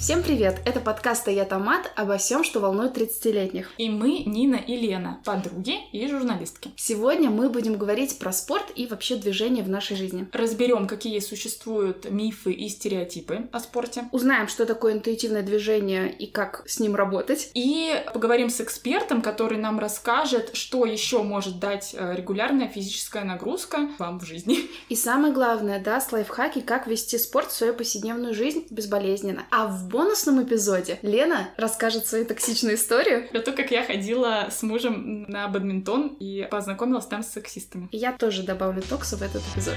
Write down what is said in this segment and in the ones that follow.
Всем привет! Это подкаст «А я Томат» обо всем, что волнует 30-летних. И мы, Нина и Лена, подруги и журналистки. Сегодня мы будем говорить про спорт и вообще движение в нашей жизни. Разберем, какие существуют мифы и стереотипы о спорте. Узнаем, что такое интуитивное движение и как с ним работать. И поговорим с экспертом, который нам расскажет, что еще может дать э, регулярная физическая нагрузка вам в жизни. И самое главное, даст лайфхаки, как вести спорт в свою повседневную жизнь безболезненно. А в бонусном эпизоде Лена расскажет свою токсичную историю. Про то, как я ходила с мужем на бадминтон и познакомилась там с сексистами. И я тоже добавлю токса в этот эпизод.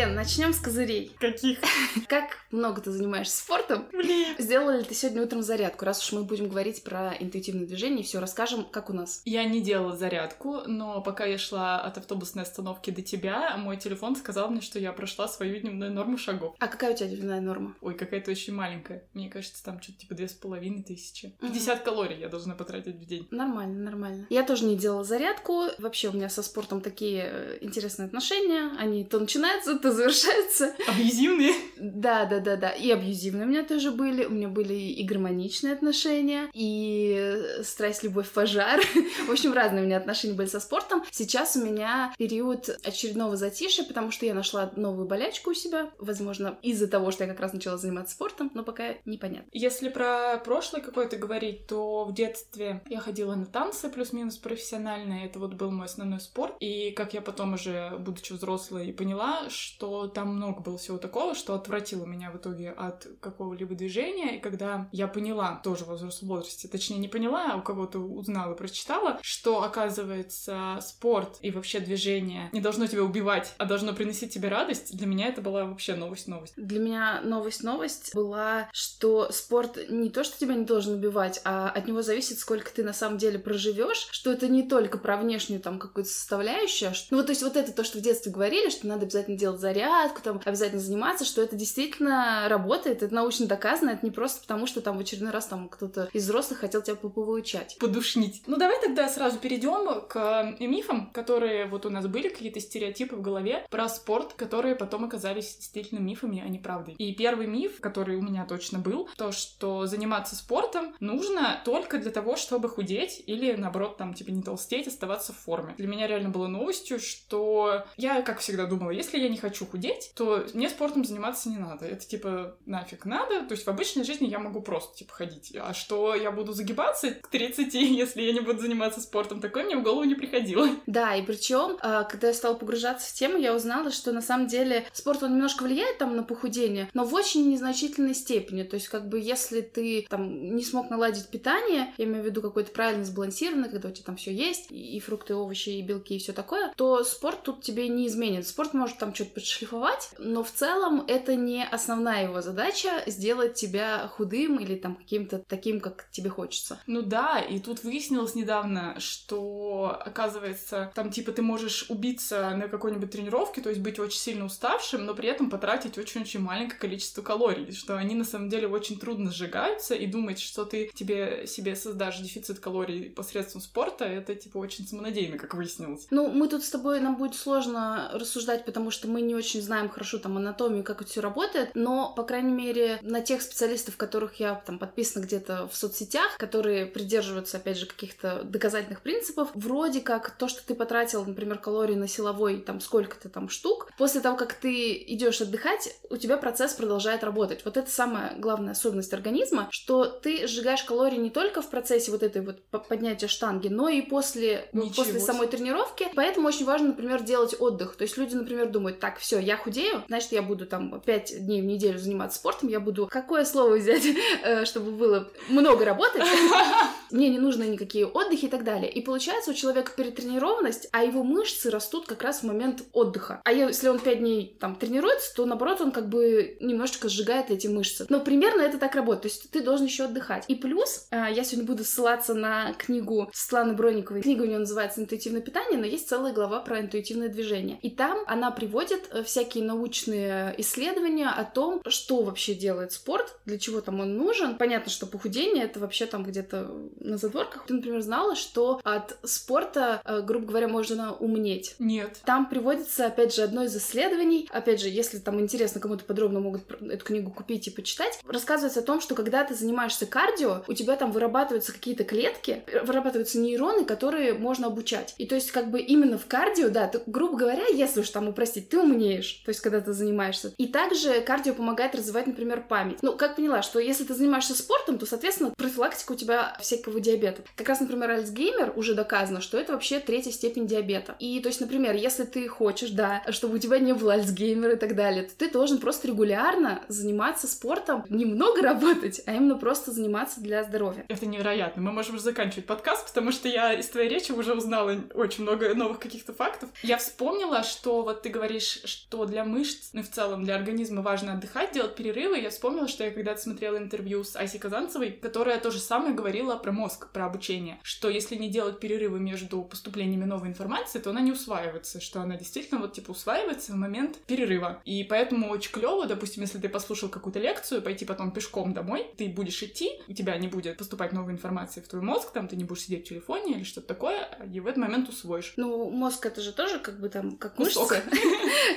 Лен, начнем с козырей. Каких? Как много ты занимаешься спортом? Блин. Сделала ли ты сегодня утром зарядку? Раз уж мы будем говорить про интуитивное движение, все расскажем, как у нас. Я не делала зарядку, но пока я шла от автобусной остановки до тебя, мой телефон сказал мне, что я прошла свою дневную норму шагов. А какая у тебя дневная норма? Ой, какая-то очень маленькая. Мне кажется, там что-то типа две с половиной тысячи. 50 калорий я должна потратить в день. Нормально, нормально. Я тоже не делала зарядку. Вообще у меня со спортом такие э, интересные отношения. Они то начинаются, то завершаются. Абьюзивные? Да, да, да, да. И абьюзивные у меня тоже были. У меня были и гармоничные отношения, и страсть, любовь, пожар. В общем, разные у меня отношения были со спортом. Сейчас у меня период очередного затишья, потому что я нашла новую болячку у себя. Возможно, из-за того, что я как раз начала заниматься спортом, но пока непонятно. Если про прошлое какое-то говорить, то в детстве я ходила на танцы плюс-минус профессиональные. Это вот был мой основной спорт. И как я потом уже, будучи взрослой, поняла, что там много было всего такого, что отвратило меня в итоге от какого-либо движения. И когда я поняла, тоже в взрослом возрасте, точнее не поняла, а у кого-то узнала, прочитала, что, оказывается, спорт и вообще движение не должно тебя убивать, а должно приносить тебе радость, для меня это была вообще новость-новость. Для меня новость-новость была, что спорт не то, что тебя не должен убивать, а от него зависит, сколько ты на самом деле проживешь, что это не только про внешнюю там какую-то составляющую, а что... ну вот то есть вот это то, что в детстве говорили, что надо обязательно делать зарядку, там обязательно заниматься, что это действительно работает, это научно доказано, это не просто потому, что там в очередной раз там кто-то из взрослых хотел тебя повыучать. Подушнить. Ну давай тогда сразу перейдем к мифам, которые вот у нас были, какие-то стереотипы в голове про спорт, которые потом оказались действительно мифами, а не правдой. И первый миф, который у меня точно был, то, что заниматься спортом нужно только для того, чтобы худеть или, наоборот, там, типа, не толстеть, оставаться в форме. Для меня реально было новостью, что я, как всегда, думала, если я не хочу худеть, то мне спортом заниматься не надо. Это, типа, нафиг надо. То есть в обычной жизни я могу просто, типа, ходить. А что я буду загибаться к 30, если я не буду заниматься спортом, такое мне в голову не приходило. Да, и причем, когда я стала погружаться в тему, я узнала, что на самом деле спорт, он немножко влияет там на похудение, но в очень незначительной степени. То есть, как бы, если ты там не смог наладить питание, я имею в виду какое-то правильно сбалансированное, когда у тебя там все есть, и фрукты, и овощи, и белки, и все такое, то спорт тут тебе не изменит. Спорт может там что-то подшлифовать, но в целом это не основная его задача сделать тебя худым или там каким-то таким, как тебе хочется. Ну да, и тут выяснилось недавно, что, оказывается, там типа ты можешь убиться на какой-нибудь тренировке, то есть быть очень сильно уставшим, но при этом потратить очень-очень маленькое количество калорий, что они на самом деле очень трудно сжигаются, и думать, что ты тебе себе создашь дефицит калорий посредством спорта, это типа очень самонадеянно, как выяснилось. Ну, мы тут с тобой, нам будет сложно рассуждать, потому что мы не очень знаем хорошо там анатомию, как это все работает, но, по крайней мере, на тех специалистов, которых я там подписана где-то в соцсетях, которые придерживаются, опять же, каких-то доказательных принципов, вроде как то, что ты потратил, например, калории на силовой, там, сколько-то там штук, после того, как ты идешь отдыхать, у тебя процесс продолжает работать. Вот это самая главная особенность организма, что ты сжигаешь калории не только в процессе вот этой вот поднятия штанги, но и после, после самой тренировки. Поэтому очень важно, например, делать отдых. То есть люди, например, думают, так, все, я худею, значит, я буду там 5 дней в неделю заниматься спортом, я буду... Какое слово взять, э, чтобы было много работать? Мне не нужны никакие отдыхи и так далее. И получается, у человека перетренированность, а его мышцы растут как раз в момент отдыха. А если он 5 дней там тренируется, то наоборот он как бы немножечко сжигает эти мышцы. Но примерно это так работает. То есть ты должен еще отдыхать. И плюс, э, я сегодня буду ссылаться на книгу Светланы Бронниковой. Книга у нее называется «Интуитивное питание», но есть целая глава про интуитивное движение. И там она приводит всякие научные исследования о том, что вообще делает спорт, для чего там он нужен. Понятно, что похудение это вообще там где-то на задворках. Ты, например, знала, что от спорта, э, грубо говоря, можно умнеть? Нет. Там приводится, опять же, одно из исследований. Опять же, если там интересно, кому-то подробно могут эту книгу купить и почитать. Рассказывается о том, что когда ты занимаешься кардио, у тебя там вырабатываются какие-то клетки, вырабатываются нейроны, которые можно обучать. И то есть как бы именно в кардио, да, ты, грубо говоря, если уж там упростить, ты умнеешь, то есть когда ты занимаешься. И также кардио помогает развивать, например, память. Ну, как поняла, что если ты занимаешься спортом, то, соответственно, профилактика у тебя всякого диабета. Как раз, например, Альцгеймер уже доказано, что это вообще третья степень диабета. И то есть, например, если ты хочешь, да, чтобы у тебя не было Альцгеймера и так далее, то ты должен просто регулярно заниматься спортом, немного работать, а именно просто заниматься для здоровья. Это невероятно. Мы можем уже заканчивать подкаст, потому что я из твоей речи уже узнала очень много новых каких-то фактов. Я вспомнила, что вот ты говоришь, что для мышц, ну и в целом для организма важно отдыхать, делать перерывы. Я вспомнила, что я когда-то смотрела интервью с Айси Казанцевой, которая то же самое говорила про мозг, про обучение, что если не делать перерывы между поступлениями новой информации, то она не усваивается, что она действительно вот типа усваивается в момент перерыва. И поэтому очень клево, допустим, если ты послушал какую-то лекцию, пойти потом пешком домой, ты будешь идти, у тебя не будет поступать новая информация в твой мозг, там ты не будешь сидеть в телефоне или что-то такое, и в этот момент усвоишь. Ну, мозг это же тоже как бы там как мышца,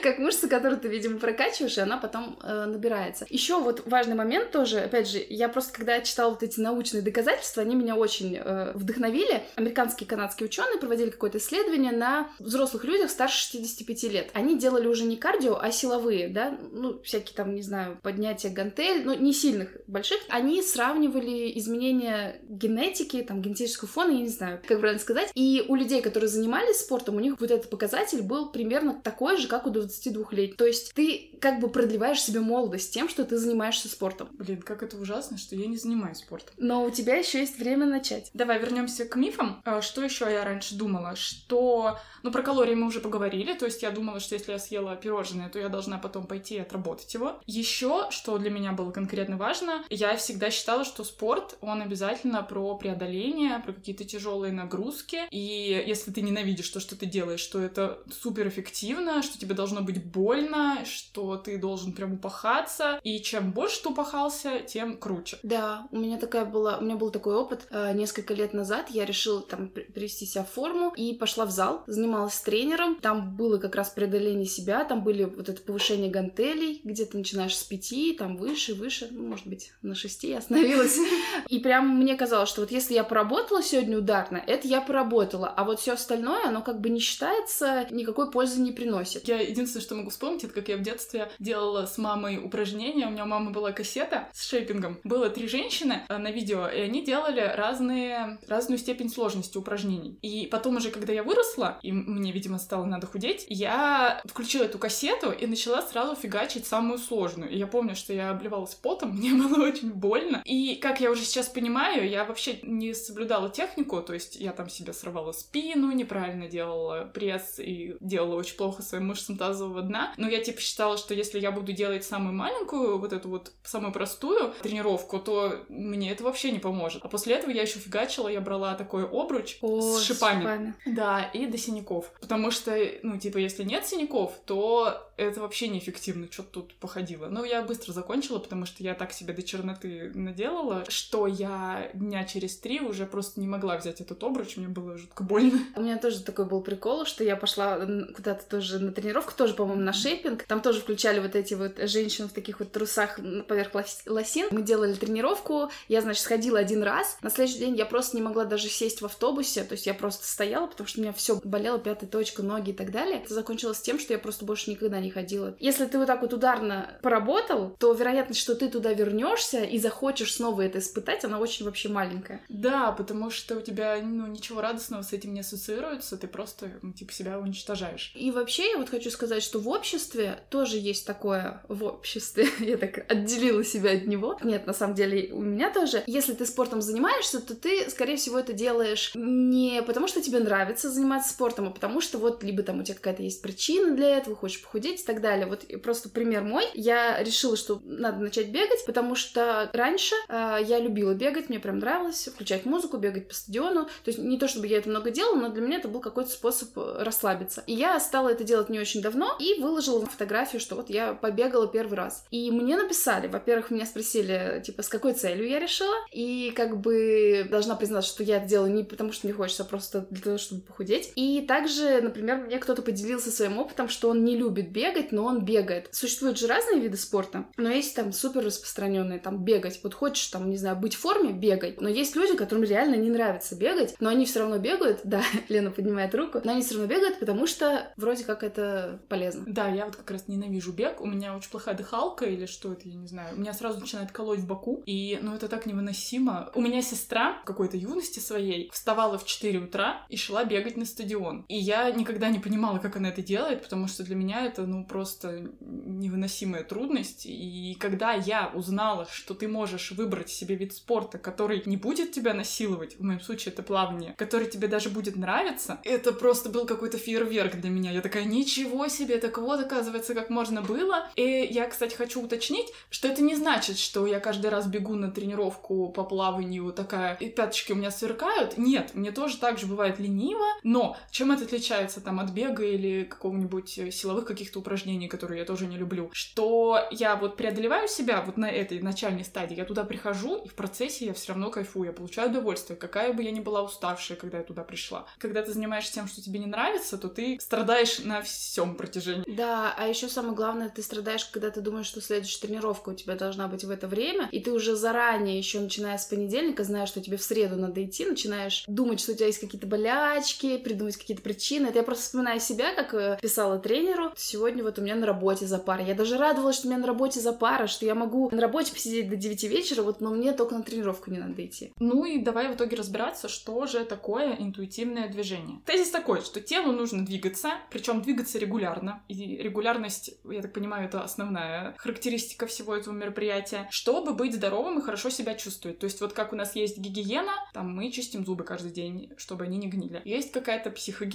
как мышца, которую ты, видимо, прокачиваешь, и она потом э, набирается. Еще вот важный момент тоже, опять же, я просто когда читала вот эти научные доказательства, они меня очень э, вдохновили. Американские и канадские ученые проводили какое-то исследование на взрослых людях старше 65 лет. Они делали уже не кардио, а силовые, да, ну, всякие там, не знаю, поднятия гантель, ну, не сильных, больших. Они сравнивали изменения генетики, там, генетического фона, я не знаю, как правильно сказать. И у людей, которые занимались спортом, у них вот этот показатель был примерно такой же, как у 22 лет. То есть ты как бы продлеваешь себе молодость тем, что ты занимаешься спортом. Блин, как это ужасно, что я не занимаюсь спортом. Но у тебя еще есть время начать. Давай вернемся к мифам. А, что еще я раньше думала? Что, ну, про калории мы уже поговорили, то есть я думала, что если я съела пирожное, то я должна потом пойти и отработать его. Еще, что для меня было конкретно важно, я всегда считала, что спорт, он обязательно про преодоление, про какие-то тяжелые нагрузки. И если ты ненавидишь то, что ты делаешь, что это супер эффективно, что тебе должно быть больно, что ты должен прям упахаться, и чем больше ты упахался, тем круче. Да, у меня такая была, у меня был такой опыт. Э, несколько лет назад я решила там привести себя в форму и пошла в зал, занималась с тренером. Там было как раз преодоление себя, там были вот это повышение гантелей, где ты начинаешь с пяти, там выше, выше, ну, может быть, на шести я остановилась. И прям мне казалось, что вот если я поработала сегодня ударно, это я поработала, а вот все остальное, оно как бы не считается, никакой пользы не приносит. Я единственное, что могу вспомнить, это как я в детстве делала с мамой упражнения. У меня у мамы была кассета с шейпингом. Было три женщины э, на видео, и они делали разные, разную степень сложности упражнений. И потом уже, когда я выросла, и мне, видимо, стало надо худеть, я включила эту кассету и начала сразу фигачить самую сложную. И я помню, что я обливалась потом, мне было очень больно. И, как я уже сейчас понимаю, я вообще не соблюдала технику, то есть я там себе срывала спину, неправильно делала пресс и делала очень плохо своим мышцам тазового дна. Но я типа считала, что если я буду делать самую маленькую, вот эту вот самую простую тренировку, то мне это вообще не поможет. А после этого я еще фигачила, я брала такой обруч О, с шипами. шипами. Да, и до синяков. Потому что, ну, типа, если нет синяков, то это вообще неэффективно, что тут походило. Но я быстро закончила, потому что я так себе до черноты наделала, что я дня через три уже просто не могла взять этот обруч, мне было жутко больно. У меня тоже такой был прикол, что я пошла куда-то тоже на тренировку, тоже, по-моему, на шейпинг. Там тоже включали вот эти вот женщин в таких вот трусах поверх лосин. Мы делали тренировку, я, значит, сходила один раз. На следующий день я просто не могла даже сесть в автобусе, то есть я просто стояла, потому что у меня все болело, пятая точка, ноги и так далее. Это закончилось тем, что я просто больше никогда не ходила. Если ты вот так вот ударно поработал, то вероятность, что ты туда вернешься и захочешь снова это испытать, она очень вообще маленькая. Да, потому что у тебя, ну, ничего радостного с этим не ассоциируется, ты просто, ну, типа, себя уничтожаешь. И вообще, я вот хочу сказать, что в обществе тоже есть такое в обществе. я так отделила себя от него. Нет, на самом деле, у меня тоже. Если ты спортом занимаешься, то ты, скорее всего, это делаешь не потому, что тебе нравится заниматься спортом, а потому что вот либо там у тебя какая-то есть причина для этого, хочешь похудеть и так далее. Вот просто пример мой. Я решила, что надо начать бегать, потому что раньше э, я любила бегать, мне прям нравилось включать музыку, бегать по стадиону. То есть не то, чтобы я это много делала, но для меня это был какой-то способ э, расслабиться. И я стала это делать не очень давно, и выложила фотографию, что вот я побегала первый раз. И мне написали, во-первых, меня спросили, типа, с какой целью я решила, и как бы должна признаться, что я это делала не потому, что мне хочется, а просто для того, чтобы похудеть. И также, например, мне кто-то поделился своим опытом, что он не любит бегать, но он бегает. Существуют же разные виды спорта, но есть там супер распространенные, там бегать. Вот хочешь там, не знаю, быть в форме, бегай. Но есть люди, которым реально не нравится бегать, но они все равно бегают. Да, Лена поднимает руку, но они все равно бегают, потому что вроде как это полезно. Да, я вот как раз ненавижу бег. У меня очень плохая дыхалка или что это, я не знаю. У меня сразу начинает колоть в боку, и ну это так невыносимо. У меня сестра в какой-то юности своей вставала в 4 утра и шла бегать на стадион. И я никогда не понимала, как она это делает, потому что для меня это, ну, просто невыносимая трудность. И когда я узнала, что ты можешь выбрать себе вид спорта, который не будет тебя насиловать, в моем случае это плавание, который тебе даже будет нравиться, это просто был какой-то фейерверк для меня. Я такая, ничего себе, так вот, оказывается, как можно было. И я, кстати, хочу уточнить, что это не значит, что я каждый раз бегу на тренировку по плаванию такая, и пяточки у меня сверкают. Нет, мне тоже так же бывает лениво, но чем это отличается там от бега или какого-нибудь э, силовых каких-то упражнений, которые я тоже не люблю, что я вот преодолеваю себя вот на этой начальной стадии, я туда прихожу, и в процессе я все равно кайфую, я получаю удовольствие, какая бы я ни была уставшая, когда я туда пришла. Когда ты занимаешься тем, что тебе не нравится, то ты страдаешь на всем протяжении. Да, а еще самое главное, ты страдаешь, когда ты думаешь, что следующая тренировка у тебя должна быть в это время, и ты уже заранее, еще начиная с понедельника, знаешь, что тебе в среду надо идти, начинаешь думать, что у тебя есть какие-то болячки, придумать какие-то причины. Это я просто вспоминаю себя, как э, писала тренеру. Сегодня вот у меня на работе за пара. Я даже радовалась, что у меня на работе за пара, что я могу на работе посидеть до 9 вечера, вот, но мне только на тренировку не надо идти. Ну и давай в итоге разбираться, что же такое интуитивное движение. Тезис такой, что телу нужно двигаться, причем двигаться регулярно. И регулярность, я так понимаю, это основная характеристика всего этого мероприятия, чтобы быть здоровым и хорошо себя чувствовать. То есть вот как у нас есть гигиена, там мы чистим зубы каждый день, чтобы они не гнили. Есть какая-то психогигиена,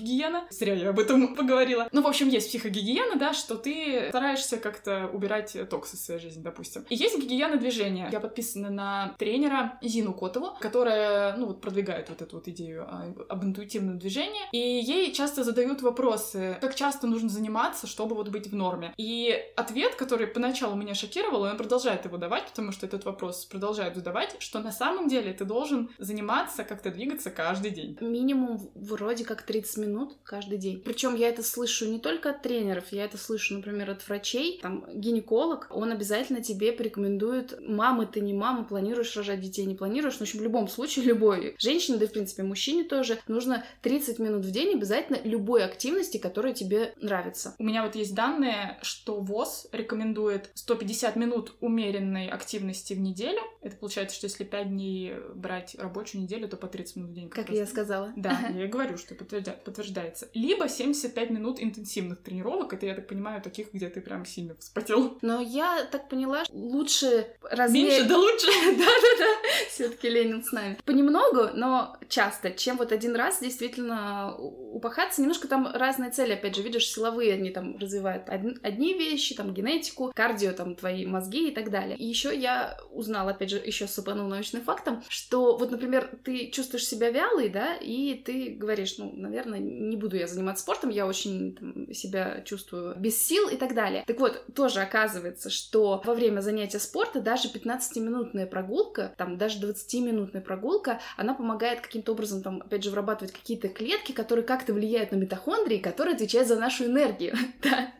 зря я об этом поговорила. Ну, в общем, есть психогигиена, да, что ты стараешься как-то убирать токсы в своей жизни, допустим. И есть гигиена движения. Я подписана на тренера Зину Котову, которая, ну, вот продвигает вот эту вот идею об интуитивном движении. И ей часто задают вопросы, как часто нужно заниматься, чтобы вот быть в норме. И ответ, который поначалу меня шокировал, он продолжает его давать, потому что этот вопрос продолжает задавать, что на самом деле ты должен заниматься, как-то двигаться каждый день. Минимум вроде как 30 минут каждый день. Причем я это слышу не только от тренеров, я это слышу, например, от врачей. Там гинеколог, он обязательно тебе порекомендует, мамы ты не мама, планируешь рожать детей, не планируешь. Ну, в общем, в любом случае, любой женщине, да и, в принципе, мужчине тоже, нужно 30 минут в день обязательно любой активности, которая тебе нравится. У меня вот есть данные, что ВОЗ рекомендует 150 минут умеренной активности в неделю. Это получается, что если 5 дней брать рабочую неделю, то по 30 минут в день. Как, как я сказала. Да, я и говорю, что подтверждается. Либо 75 минут интенсивных тренировок, это, я так понимаю, таких, где ты прям сильно вспотел. Но я так поняла, лучше размер... Меньше, да лучше. Да-да-да, все таки Ленин с нами. Понемногу, но часто, чем вот один раз действительно упахаться. Немножко там разные цели, опять же, видишь, силовые они там развивают одни вещи, там генетику, кардио, там твои мозги и так далее. И еще я узнала, опять же, еще сыпанул научным фактом, что вот, например, ты чувствуешь себя вялый, да, и ты говоришь, ну, наверное, не буду я заниматься спортом, я очень там, себя чувствую без сил и так далее. Так вот, тоже оказывается, что во время занятия спорта даже 15-минутная прогулка, там даже 20-минутная прогулка, она помогает каким-то образом, там, опять же, вырабатывать какие-то клетки, которые как-то влияют на митохондрии, которые отвечают за нашу энергию. да.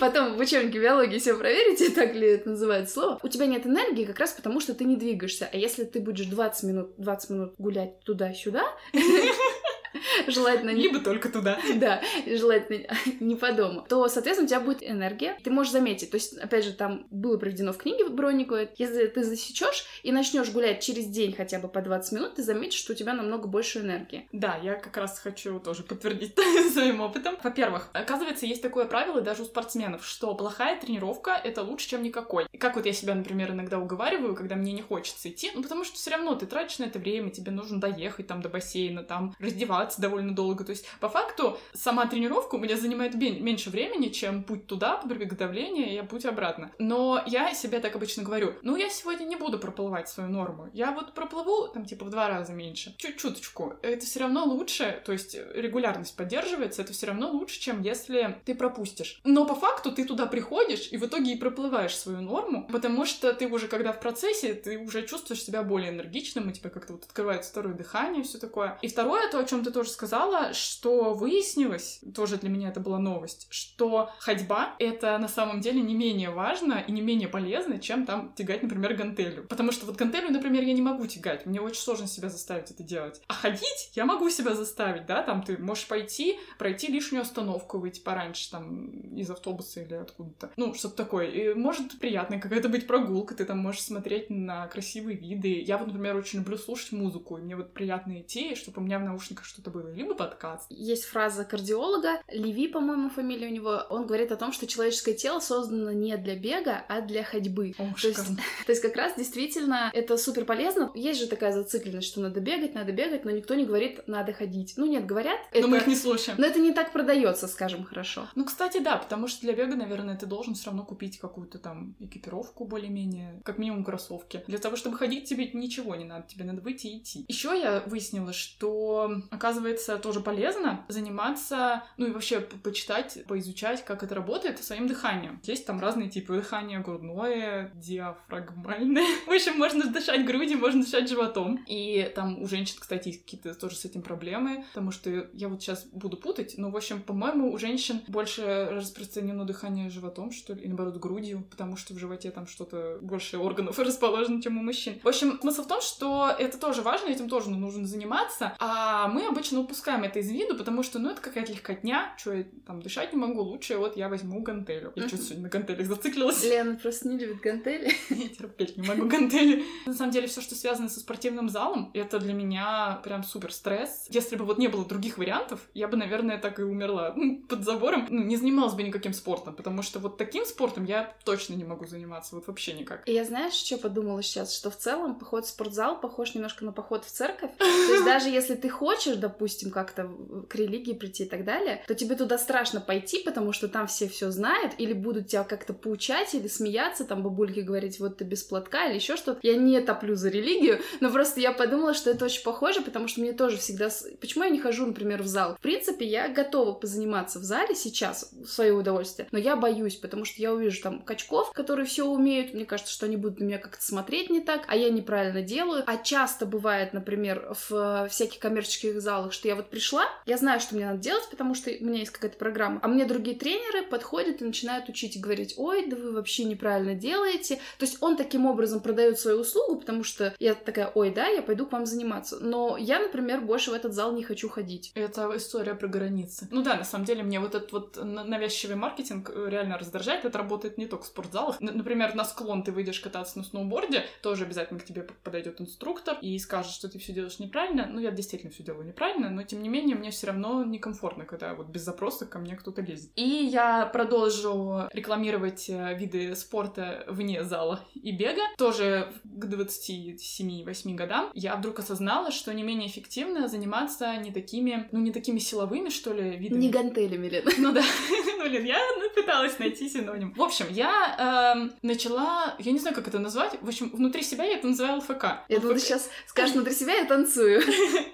Потом в учебнике биологии все проверите, так ли это называется слово. У тебя нет энергии как раз потому, что ты не двигаешься. А если ты будешь 20 минут, 20 минут гулять туда-сюда, желательно... Либо только туда. Да, желательно не по дому. То, соответственно, у тебя будет энергия. Ты можешь заметить, то есть, опять же, там было приведено в книге Броннику, если ты засечешь и начнешь гулять через день хотя бы по 20 минут, ты заметишь, что у тебя намного больше энергии. Да, я как раз хочу тоже подтвердить своим опытом. Во-первых, оказывается, есть такое правило даже у спортсменов, что плохая тренировка — это лучше, чем никакой. И как вот я себя, например, иногда уговариваю, когда мне не хочется идти, ну потому что все равно ты тратишь на это время, тебе нужно доехать там до бассейна, там раздеваться длиться довольно долго. То есть, по факту, сама тренировка у меня занимает меньше времени, чем путь туда, приготовление и путь обратно. Но я себе так обычно говорю, ну, я сегодня не буду проплывать свою норму. Я вот проплыву, там, типа, в два раза меньше. Чуть-чуточку. Это все равно лучше, то есть регулярность поддерживается, это все равно лучше, чем если ты пропустишь. Но по факту ты туда приходишь и в итоге и проплываешь свою норму, потому что ты уже, когда в процессе, ты уже чувствуешь себя более энергичным, и тебе как-то вот открывается второе дыхание и все такое. И второе, то, о чем ты тоже сказала, что выяснилось, тоже для меня это была новость, что ходьба — это на самом деле не менее важно и не менее полезно, чем там тягать, например, гантелью. Потому что вот гантелью, например, я не могу тягать, мне очень сложно себя заставить это делать. А ходить я могу себя заставить, да, там ты можешь пойти, пройти лишнюю остановку, выйти пораньше там из автобуса или откуда-то. Ну, что-то такое. И может приятная какая-то быть прогулка, ты там можешь смотреть на красивые виды. Я вот, например, очень люблю слушать музыку, и мне вот приятно идти, чтобы у меня в наушниках что-то было. Либо подкаст. Есть фраза кардиолога, Леви, по-моему, фамилия у него, он говорит о том, что человеческое тело создано не для бега, а для ходьбы. О, то, есть, то есть как раз действительно это супер полезно. Есть же такая зацикленность, что надо бегать, надо бегать, но никто не говорит, надо ходить. Ну нет, говорят. Но это... мы их не слушаем. Но это не так продается, скажем, хорошо. Ну, кстати, да, потому что для бега, наверное, ты должен все равно купить какую-то там экипировку более-менее, как минимум кроссовки. Для того, чтобы ходить, тебе ничего не надо, тебе надо выйти и идти. Еще я выяснила, что, оказывается, тоже полезно заниматься, ну и вообще почитать, поизучать, как это работает своим дыханием. Есть там разные типы дыхания, грудное, диафрагмальное. В общем, можно дышать грудью, можно дышать животом. И там у женщин, кстати, есть какие-то тоже с этим проблемы, потому что я вот сейчас буду путать, но, в общем, по-моему, у женщин больше распространено дыхание животом, что ли, и наоборот грудью, потому что в животе там что-то больше органов расположено, чем у мужчин. В общем, смысл в том, что это тоже важно, этим тоже нужно заниматься, а мы обычно упускаем это из виду, потому что, ну, это какая-то легкотня, что я там дышать не могу, лучше вот я возьму гантелю. Я что-то сегодня на гантелях зациклилась. Лена просто не любит гантели. Я терпеть не могу гантели. На самом деле, все, что связано со спортивным залом, это для меня прям супер стресс. Если бы вот не было других вариантов, я бы, наверное, так и умерла под забором. Ну, не занималась бы никаким спортом, потому что вот таким спортом я точно не могу заниматься, вот вообще никак. И я знаешь, что подумала сейчас? Что в целом поход в спортзал похож немножко на поход в церковь. То есть даже если ты хочешь, допустим, как-то к религии прийти и так далее, то тебе туда страшно пойти, потому что там все все знают, или будут тебя как-то поучать, или смеяться, там бабульки говорить, вот ты без платка, или еще что-то. Я не топлю за религию, но просто я подумала, что это очень похоже, потому что мне тоже всегда... Почему я не хожу, например, в зал? В принципе, я готова позаниматься в зале сейчас, в свое удовольствие, но я боюсь, потому что я увижу там качков, которые все умеют, мне кажется, что они будут на меня как-то смотреть не так, а я неправильно делаю. А часто бывает, например, в всяких коммерческих залах, что я вот пришла, я знаю, что мне надо делать, потому что у меня есть какая-то программа, а мне другие тренеры подходят и начинают учить и говорить, ой, да вы вообще неправильно делаете. То есть он таким образом продает свою услугу, потому что я такая, ой, да, я пойду к вам заниматься. Но я, например, больше в этот зал не хочу ходить. Это история про границы. Ну да, на самом деле мне вот этот вот навязчивый маркетинг э, реально раздражает. Это работает не только в спортзалах. Например, на склон ты выйдешь кататься на сноуборде, тоже обязательно к тебе подойдет инструктор и скажет, что ты все делаешь неправильно. Ну, я действительно все делаю неправильно, но тем не менее мне все равно некомфортно, когда вот без запроса ко мне кто-то лезет. И я продолжу рекламировать э, виды спорта вне зала и бега. Тоже к 27-8 годам я вдруг осознала, что не менее эффективно заниматься не такими, ну, не такими силовыми, что ли, видами. Не гантелями, Лен. Ну да, ну, блин, я пыталась найти синоним. В общем, я э, начала, я не знаю, как это назвать, в общем, внутри себя я это называю ЛФК. Я думала, ты сейчас скажешь, внутри себя я танцую.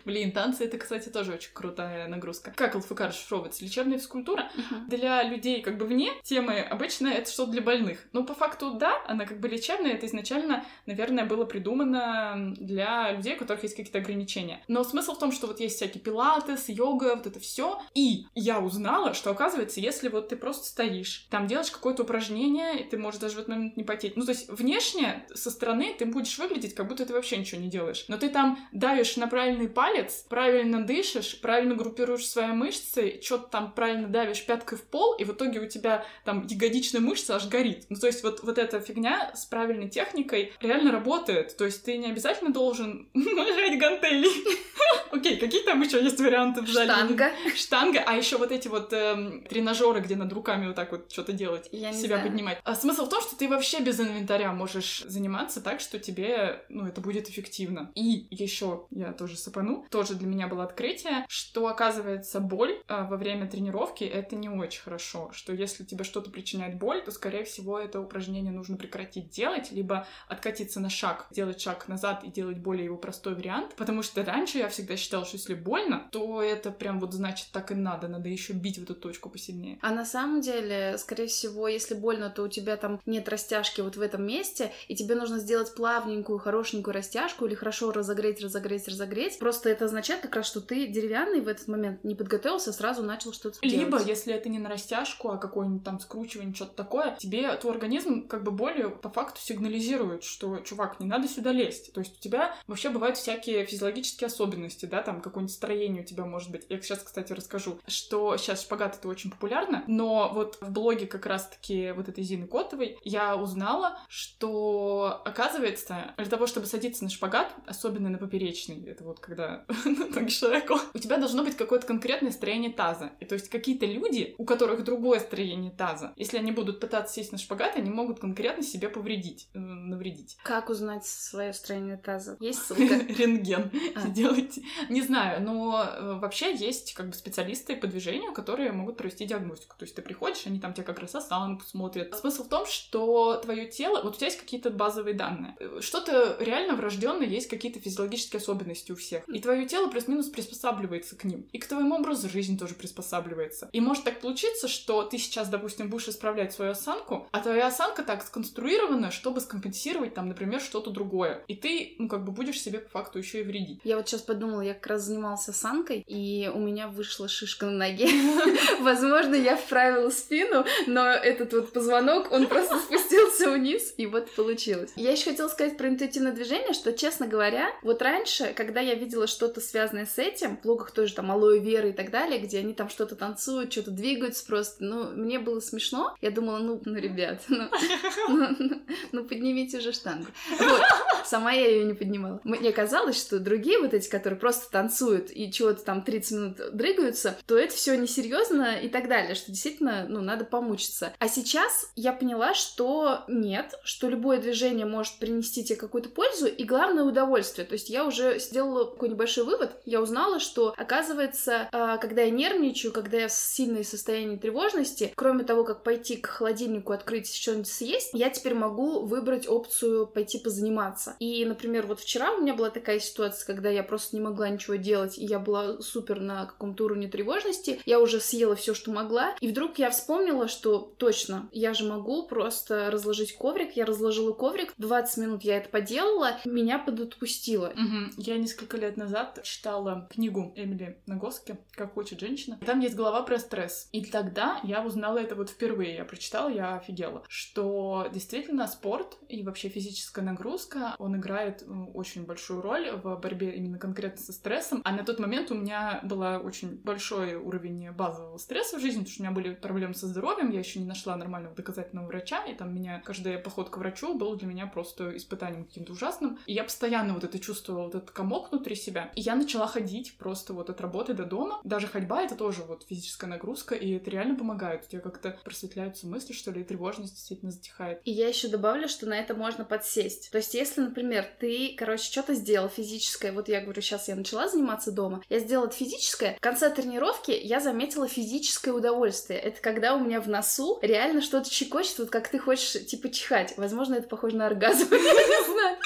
Блин, танцы — это, кстати, тоже очень крутая нагрузка. Как ЛФК расшифровывается? Лечебная физкультура. Для людей как бы вне темы обычно это что-то для больных. Но по факту, да, она как бы лечебная, это изначально, наверное, было придумано для людей, у которых есть какие-то ограничения. Но смысл в том, что вот есть всякие пилатес, йога, вот это все. И я узнала, что оказывается, если вот ты просто стоишь, там делаешь какое-то упражнение, и ты можешь даже в этот момент не потеть. Ну, то есть внешне, со стороны, ты будешь выглядеть, как будто ты вообще ничего не делаешь. Но ты там давишь на правильный палец, правильно дышишь, правильно группируешь свои мышцы, что-то там правильно давишь пяткой в пол, и в итоге у тебя там ягодичная мышца аж горит. Ну, то есть вот, вот эта фигня с правильной техникой реально работает. То есть ты не обязательно должен махать гантели. Окей, какие там еще есть варианты в зале? Штанга. Штанга, а еще вот эти вот эм, тренажеры, где над руками вот так вот что-то делать, себя поднимать. А смысл в том, что ты вообще без инвентаря можешь заниматься так, что тебе, ну, это будет эффективно. И еще я тоже сапану, тоже для меня была открытие, что, оказывается, боль э, во время тренировки — это не очень хорошо, что если тебе что-то причиняет боль, то, скорее всего, это упражнение нужно прекратить делать, либо откатиться на шаг, делать шаг назад и делать более его простой вариант, потому что раньше я всегда считала, что если больно, то это прям вот значит так и надо, надо еще бить в эту точку посильнее. А на самом деле, скорее всего, если больно, то у тебя там нет растяжки вот в этом месте, и тебе нужно сделать плавненькую, хорошенькую растяжку или хорошо разогреть, разогреть, разогреть. Просто это означает как раз, что ты деревянный в этот момент не подготовился, сразу начал что-то Либо, делать. если это не на растяжку, а какое-нибудь там скручивание, что-то такое, тебе твой организм как бы болью по факту сигнализирует, что, чувак, не надо сюда лезть. То есть у тебя вообще бывают всякие физиологические особенности, да, там какое-нибудь строение у тебя может быть. Я сейчас, кстати, расскажу, что сейчас шпагат это очень популярно, но вот в блоге как раз-таки вот этой Зины Котовой я узнала, что, оказывается, для того, чтобы садиться на шпагат, особенно на поперечный, это вот когда ноги широко, у тебя должно быть какое-то конкретное строение таза. И то есть какие-то люди, у которых другое строение таза, если они будут пытаться сесть на шпагат, они могут конкретно себе повредить, э, навредить. Как узнать свое строение таза? Есть ссылка? Рентген А. сделайте. Не знаю, но э, вообще есть как бы специалисты по движению, которые могут провести диагностику. То есть ты приходишь, они там тебе как раз осанку смотрят. Смысл в том, что твое тело, вот у тебя есть какие-то базовые данные. Э, Что-то реально врожденное, есть какие-то физиологические особенности у всех. И твое тело плюс-минус приспосабливается к ним. И к твоему образу жизни тоже приспосабливается. И может так получиться, что ты сейчас, допустим, будешь исправлять свою осанку, а твоя осанка так сконструирована, чтобы скомпенсировать там, например, что-то другое. И ты, ну, как бы будешь себе по факту еще и вредить. Я вот сейчас подумала, я как раз занимался санкой, и у меня вышла шишка на ноге. Возможно, я вправила спину, но этот вот позвонок, он просто спустился вниз, и вот получилось. Я еще хотела сказать про интуитивное движение, что, честно говоря, вот раньше, когда я видела что-то связанное с этим, в блогах тоже там алоэ вера и так далее, где они там что-то танцуют, что-то двигаются просто, ну, мне было смешно. Я думала, ну, ну, ребят, ну, ну, ну, ну, поднимите же штангу. Вот. Сама я ее не поднимала. Мне казалось, что другие вот эти, которые просто танцуют и чего-то там 30 минут дрыгаются, то это все несерьезно и так далее, что действительно, ну, надо помучиться. А сейчас я поняла, что нет, что любое движение может принести тебе какую-то пользу и главное удовольствие. То есть я уже сделала такой небольшой вывод. Я узнала, что, оказывается, а, когда я нервничаю, когда я в сильной состоянии тревожности, кроме того, как пойти к холодильнику, открыть что-нибудь съесть, я теперь могу выбрать опцию пойти позаниматься. И, например, вот вчера у меня была такая ситуация, когда я просто не могла ничего делать, и я была супер на каком-то уровне тревожности, я уже съела все, что могла, и вдруг я вспомнила, что точно, я же могу просто разложить коврик, я разложила коврик, 20 минут я это поделала, меня подотпустило. Мгм. Я несколько лет назад читала книгу Эмили Нагоски «Как хочет женщина». Там есть глава про стресс. И тогда я узнала это вот впервые. Я прочитала, я офигела. Что действительно спорт и вообще физическая нагрузка, он играет м, очень большую роль в борьбе именно конкретно со стрессом. А на тот момент у меня была очень большой уровень базового стресса в жизни, потому что у меня были проблемы со здоровьем, я еще не нашла нормального доказательного врача, и там меня каждый поход к врачу был для меня просто испытанием каким-то ужасным. И я постоянно вот это чувствовала, вот этот комок внутри себя. И я начала ходить просто вот от работы до дома. Даже ходьба — это тоже вот физическая нагрузка, и это реально помогает. У тебя как-то просветляются мысли, что ли, и тревожность действительно затихает. И я еще добавлю, что на это можно подсесть. То есть, если, например, ты, короче, что-то сделал физическое, вот я говорю, сейчас я начала заниматься дома, я сделала это физическое, в конце тренировки я заметила физическое удовольствие. Это когда у меня в носу реально что-то чекочет, вот как ты хочешь, типа, чихать. Возможно, это похоже на оргазм, я не знаю.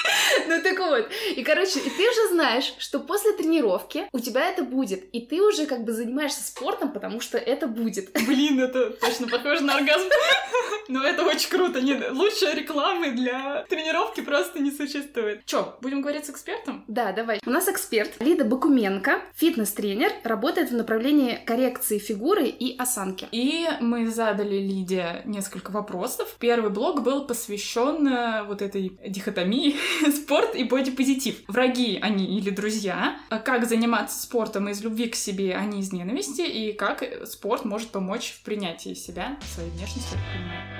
Ну так вот. И, короче, и ты уже знаешь, что после тренировки у тебя это будет. И ты уже как бы занимаешься спортом, потому что это будет. Блин, это точно похоже на оргазм. Но это очень круто. Нет, лучшей рекламы для тренировки просто не существует. Чё, будем говорить с экспертом? Да, давай. У нас эксперт Лида Бакуменко, фитнес-тренер, работает в направлении коррекции фигуры и осанки. И мы задали Лиде несколько вопросов. Первый блок был посвящен э, вот этой дихотомии спорт и бодипозитив. Враги они или друзья? А Как заниматься спортом из любви к себе, а не из ненависти? И как спорт может помочь в принятии себя, своей внешности, понимаю.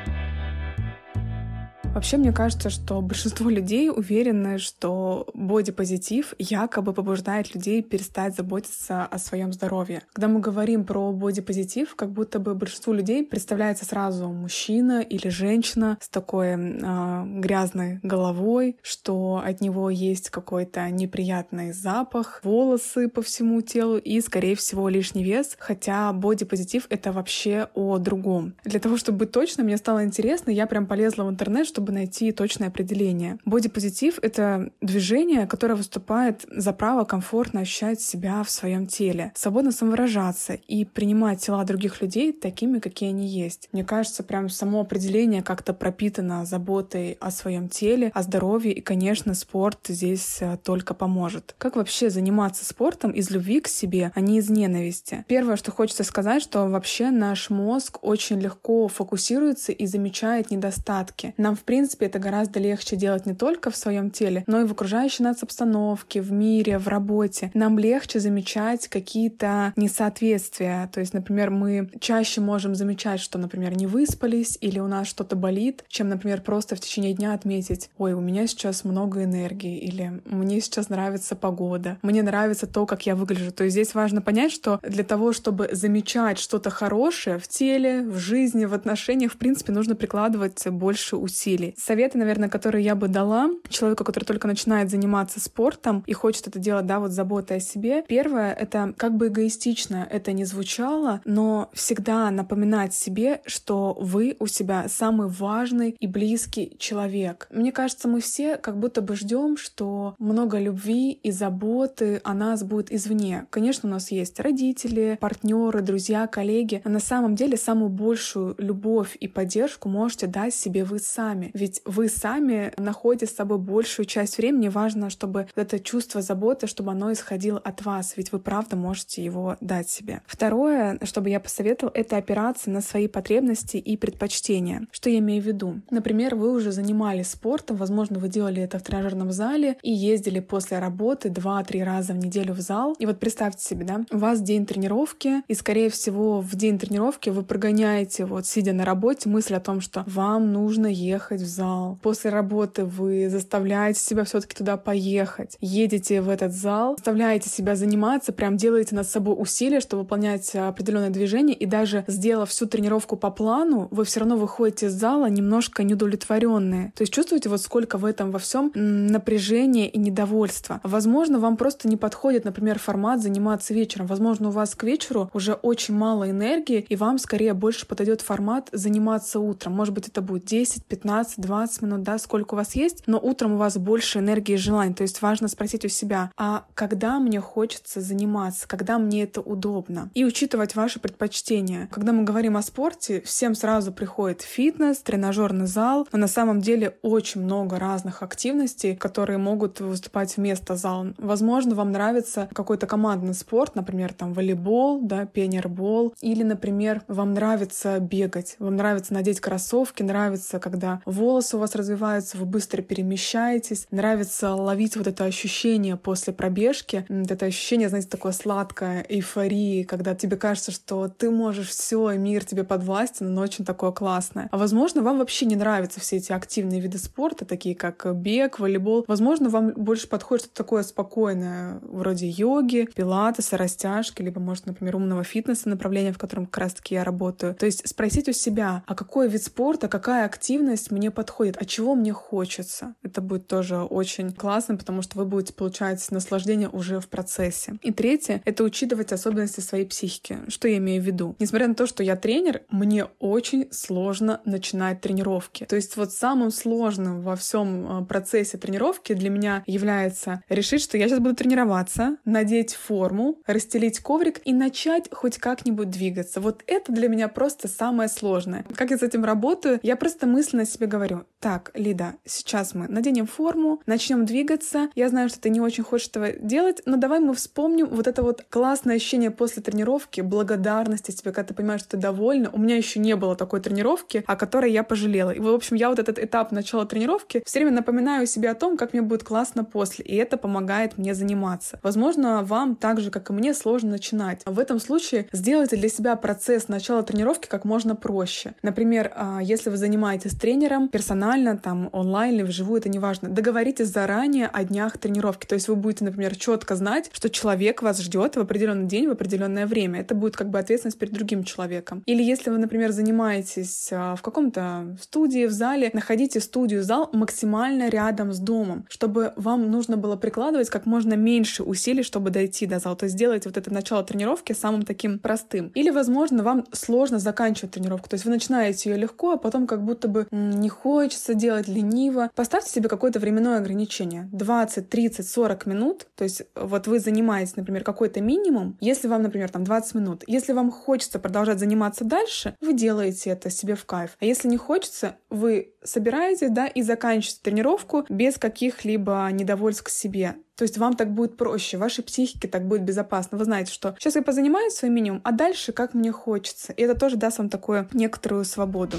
Вообще, мне кажется, что большинство людей уверены, что бодипозитив якобы побуждает людей перестать заботиться о своем здоровье. Когда мы говорим про бодипозитив, как будто бы большинству людей представляется сразу мужчина или женщина с такой э, грязной головой, что от него есть какой-то неприятный запах, волосы по всему телу и, скорее всего, лишний вес. Хотя бодипозитив — это вообще о другом. Для того, чтобы быть точно, мне стало интересно, я прям полезла в интернет, чтобы чтобы найти точное определение. Бодипозитив — это движение, которое выступает за право комфортно ощущать себя в своем теле, свободно самовыражаться и принимать тела других людей такими, какие они есть. Мне кажется, прям само определение как-то пропитано заботой о своем теле, о здоровье, и, конечно, спорт здесь э, только поможет. Как вообще заниматься спортом из любви к себе, а не из ненависти? Первое, что хочется сказать, что вообще наш мозг очень легко фокусируется и замечает недостатки. Нам, в принципе, это гораздо легче делать не только в своем теле, но и в окружающей нас обстановке, в мире, в работе. Нам легче замечать какие-то несоответствия. То есть, например, мы чаще можем замечать, что, например, не выспались или у нас что-то болит, чем, например, просто в течение дня отметить, ой, у меня сейчас много энергии или мне сейчас нравится погода, мне нравится то, как я выгляжу. То есть здесь важно понять, что для того, чтобы замечать что-то хорошее в теле, в жизни, в отношениях, в принципе, нужно прикладывать больше усилий усилий. Советы, наверное, которые я бы дала человеку, который только начинает заниматься спортом и хочет это делать, да, вот заботой о себе. Первое — это как бы эгоистично это не звучало, но всегда напоминать себе, что вы у себя самый важный и близкий человек. Мне кажется, мы все как будто бы ждем, что много любви и заботы о нас будет извне. Конечно, у нас есть родители, партнеры, друзья, коллеги, но на самом деле самую большую любовь и поддержку можете дать себе вы сами. Ведь вы сами находите с собой большую часть времени. Важно, чтобы это чувство заботы, чтобы оно исходило от вас, ведь вы правда можете его дать себе. Второе, что бы я посоветовал, это опираться на свои потребности и предпочтения. Что я имею в виду? Например, вы уже занимались спортом, возможно, вы делали это в тренажерном зале и ездили после работы 2-3 раза в неделю в зал. И вот представьте себе, да, у вас день тренировки, и, скорее всего, в день тренировки вы прогоняете, вот сидя на работе, мысль о том, что вам нужно ехать в зал. После работы вы заставляете себя все-таки туда поехать. Едете в этот зал, заставляете себя заниматься, прям делаете над собой усилия, чтобы выполнять определенное движение. И даже сделав всю тренировку по плану, вы все равно выходите из зала немножко неудовлетворенные. То есть чувствуете вот сколько в этом во всем напряжения и недовольства. Возможно, вам просто не подходит, например, формат заниматься вечером. Возможно, у вас к вечеру уже очень мало энергии, и вам скорее больше подойдет формат заниматься утром. Может быть, это будет 10, 15, 15-20 минут, да, сколько у вас есть, но утром у вас больше энергии и желаний. То есть важно спросить у себя, а когда мне хочется заниматься, когда мне это удобно? И учитывать ваши предпочтения. Когда мы говорим о спорте, всем сразу приходит фитнес, тренажерный зал, но на самом деле очень много разных активностей, которые могут выступать вместо зала. Возможно, вам нравится какой-то командный спорт, например, там волейбол, да, пионербол, или, например, вам нравится бегать, вам нравится надеть кроссовки, нравится, когда волосы у вас развиваются, вы быстро перемещаетесь, нравится ловить вот это ощущение после пробежки, вот это ощущение, знаете, такое сладкое, эйфории, когда тебе кажется, что ты можешь все, и мир тебе подвластен, но очень такое классное. А возможно, вам вообще не нравятся все эти активные виды спорта, такие как бег, волейбол. Возможно, вам больше подходит что-то такое спокойное, вроде йоги, пилатеса, растяжки, либо, может, например, умного фитнеса, направление, в котором как раз-таки я работаю. То есть спросить у себя, а какой вид спорта, какая активность мне подходит, а чего мне хочется. Это будет тоже очень классно, потому что вы будете получать наслаждение уже в процессе. И третье — это учитывать особенности своей психики. Что я имею в виду? Несмотря на то, что я тренер, мне очень сложно начинать тренировки. То есть вот самым сложным во всем э, процессе тренировки для меня является решить, что я сейчас буду тренироваться, надеть форму, расстелить коврик и начать хоть как-нибудь двигаться. Вот это для меня просто самое сложное. Как я с этим работаю? Я просто мысленно себе говорю, так, Лида, сейчас мы наденем форму, начнем двигаться. Я знаю, что ты не очень хочешь этого делать, но давай мы вспомним вот это вот классное ощущение после тренировки, благодарности тебе, когда ты понимаешь, что ты довольна. У меня еще не было такой тренировки, о которой я пожалела. И, в общем, я вот этот этап начала тренировки все время напоминаю себе о том, как мне будет классно после, и это помогает мне заниматься. Возможно, вам так же, как и мне, сложно начинать. В этом случае сделайте для себя процесс начала тренировки как можно проще. Например, а, если вы занимаетесь тренером, Персонально, там, онлайн или вживую, это не важно. Договоритесь заранее о днях тренировки. То есть вы будете, например, четко знать, что человек вас ждет в определенный день, в определенное время. Это будет как бы ответственность перед другим человеком. Или если вы, например, занимаетесь а, в каком-то студии, в зале, находите студию, зал максимально рядом с домом, чтобы вам нужно было прикладывать как можно меньше усилий, чтобы дойти до зала. То есть сделайте вот это начало тренировки самым таким простым. Или, возможно, вам сложно заканчивать тренировку. То есть вы начинаете ее легко, а потом как будто бы не хочется делать лениво. Поставьте себе какое-то временное ограничение. 20, 30, 40 минут. То есть вот вы занимаетесь, например, какой-то минимум. Если вам, например, там 20 минут. Если вам хочется продолжать заниматься дальше, вы делаете это себе в кайф. А если не хочется, вы собираетесь, да, и заканчиваете тренировку без каких-либо недовольств к себе. То есть вам так будет проще, вашей психике так будет безопасно. Вы знаете, что сейчас я позанимаюсь своим минимум, а дальше как мне хочется. И это тоже даст вам такую некоторую свободу.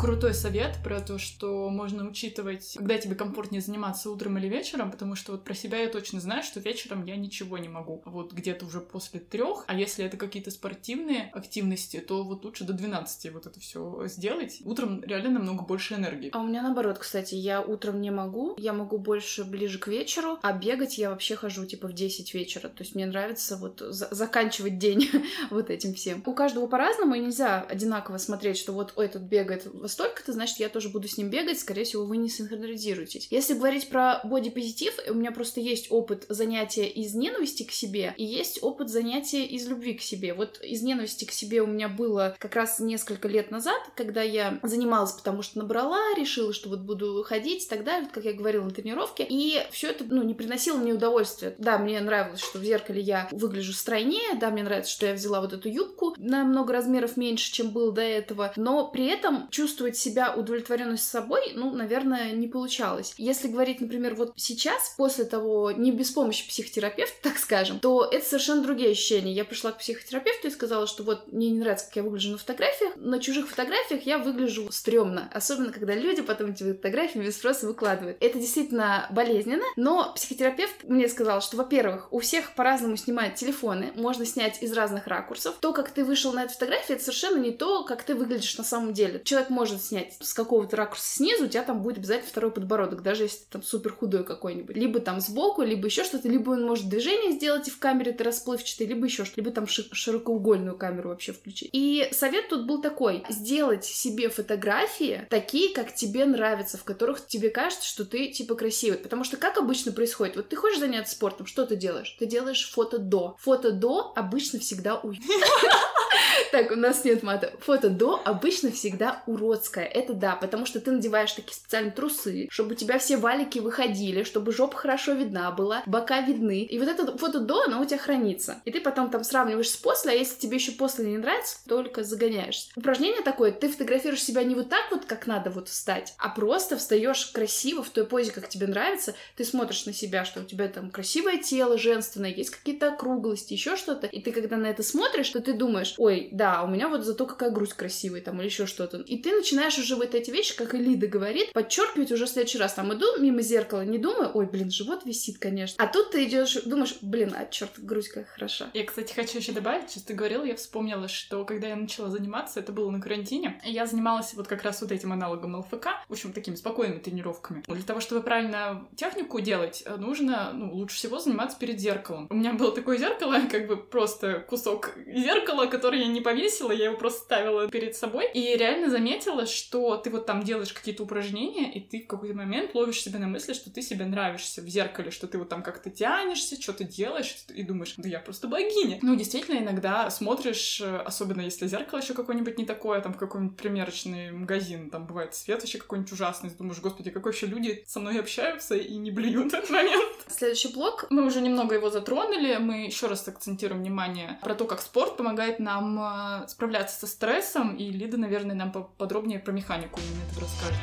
Крутой совет про то, что можно учитывать, когда тебе комфортнее заниматься утром или вечером, потому что вот про себя я точно знаю, что вечером я ничего не могу. Вот где-то уже после трех, а если это какие-то спортивные активности, то вот лучше до 12 вот это все сделать. Утром реально намного больше энергии. А у меня наоборот, кстати, я утром не могу, я могу больше ближе к вечеру, а бегать я вообще хожу типа в 10 вечера. То есть мне нравится вот за заканчивать день вот этим всем. У каждого по-разному, и нельзя одинаково смотреть, что вот ой, этот бегает столько-то, значит, я тоже буду с ним бегать, скорее всего, вы не синхронизируетесь. Если говорить про бодипозитив, у меня просто есть опыт занятия из ненависти к себе, и есть опыт занятия из любви к себе. Вот из ненависти к себе у меня было как раз несколько лет назад, когда я занималась, потому что набрала, решила, что вот буду ходить и так далее, как я говорила на тренировке, и все это, ну, не приносило мне удовольствия. Да, мне нравилось, что в зеркале я выгляжу стройнее, да, мне нравится, что я взяла вот эту юбку на много размеров меньше, чем было до этого, но при этом чувство чувствовать себя удовлетворенность собой, ну, наверное, не получалось. Если говорить, например, вот сейчас, после того, не без помощи психотерапевта, так скажем, то это совершенно другие ощущения. Я пришла к психотерапевту и сказала, что вот мне не нравится, как я выгляжу на фотографиях. На чужих фотографиях я выгляжу стрёмно. Особенно, когда люди потом эти фотографии без спроса выкладывают. Это действительно болезненно, но психотерапевт мне сказал, что, во-первых, у всех по-разному снимают телефоны, можно снять из разных ракурсов. То, как ты вышел на эту фотографию, это совершенно не то, как ты выглядишь на самом деле. Человек может может снять с какого-то ракурса снизу, у тебя там будет обязательно второй подбородок, даже если ты там супер худой какой-нибудь. Либо там сбоку, либо еще что-то, либо он может движение сделать, и в камере ты расплывчатый, либо еще что-то, либо там широкоугольную камеру вообще включить. И совет тут был такой, сделать себе фотографии такие, как тебе нравятся, в которых тебе кажется, что ты типа красивый. Потому что как обычно происходит? Вот ты хочешь заняться спортом, что ты делаешь? Ты делаешь фото до. Фото до обычно всегда у... Так, у нас нет мата. Фото до обычно всегда уродское. Это да, потому что ты надеваешь такие специальные трусы, чтобы у тебя все валики выходили, чтобы жопа хорошо видна была, бока видны. И вот это фото до, оно у тебя хранится. И ты потом там сравниваешь с после, а если тебе еще после не нравится, только загоняешься. Упражнение такое, ты фотографируешь себя не вот так вот, как надо вот встать, а просто встаешь красиво в той позе, как тебе нравится, ты смотришь на себя, что у тебя там красивое тело, женственное, есть какие-то округлости, еще что-то, и ты когда на это смотришь, то ты думаешь, ой, да, у меня вот зато какая грудь красивая там или еще что-то. И ты начинаешь уже вот эти вещи, как и Лида говорит, подчеркивать уже в следующий раз. Там иду мимо зеркала, не думаю, ой, блин, живот висит, конечно. А тут ты идешь, думаешь, блин, а черт, грудь как хороша. Я, кстати, хочу еще добавить, сейчас ты говорила, я вспомнила, что когда я начала заниматься, это было на карантине, я занималась вот как раз вот этим аналогом ЛФК, в общем, такими спокойными тренировками. Для того, чтобы правильно технику делать, нужно, ну, лучше всего заниматься перед зеркалом. У меня было такое зеркало, как бы просто кусок зеркала, который я не повесила, я его просто ставила перед собой. И реально заметила, что ты вот там делаешь какие-то упражнения, и ты в какой-то момент ловишь себя на мысли, что ты себе нравишься в зеркале, что ты вот там как-то тянешься, что-то делаешь, и думаешь, да я просто богиня. Ну, действительно, иногда смотришь, особенно если зеркало еще какое-нибудь не такое, там какой-нибудь примерочный магазин, там бывает свет вообще какой-нибудь ужасный, думаешь, господи, как вообще люди со мной общаются и не блюют этот момент. Следующий блок. Мы уже немного его затронули, мы еще раз акцентируем внимание про то, как спорт помогает нам э, справляться со стрессом, и Лида, наверное, нам подробнее про механику именно это расскажет.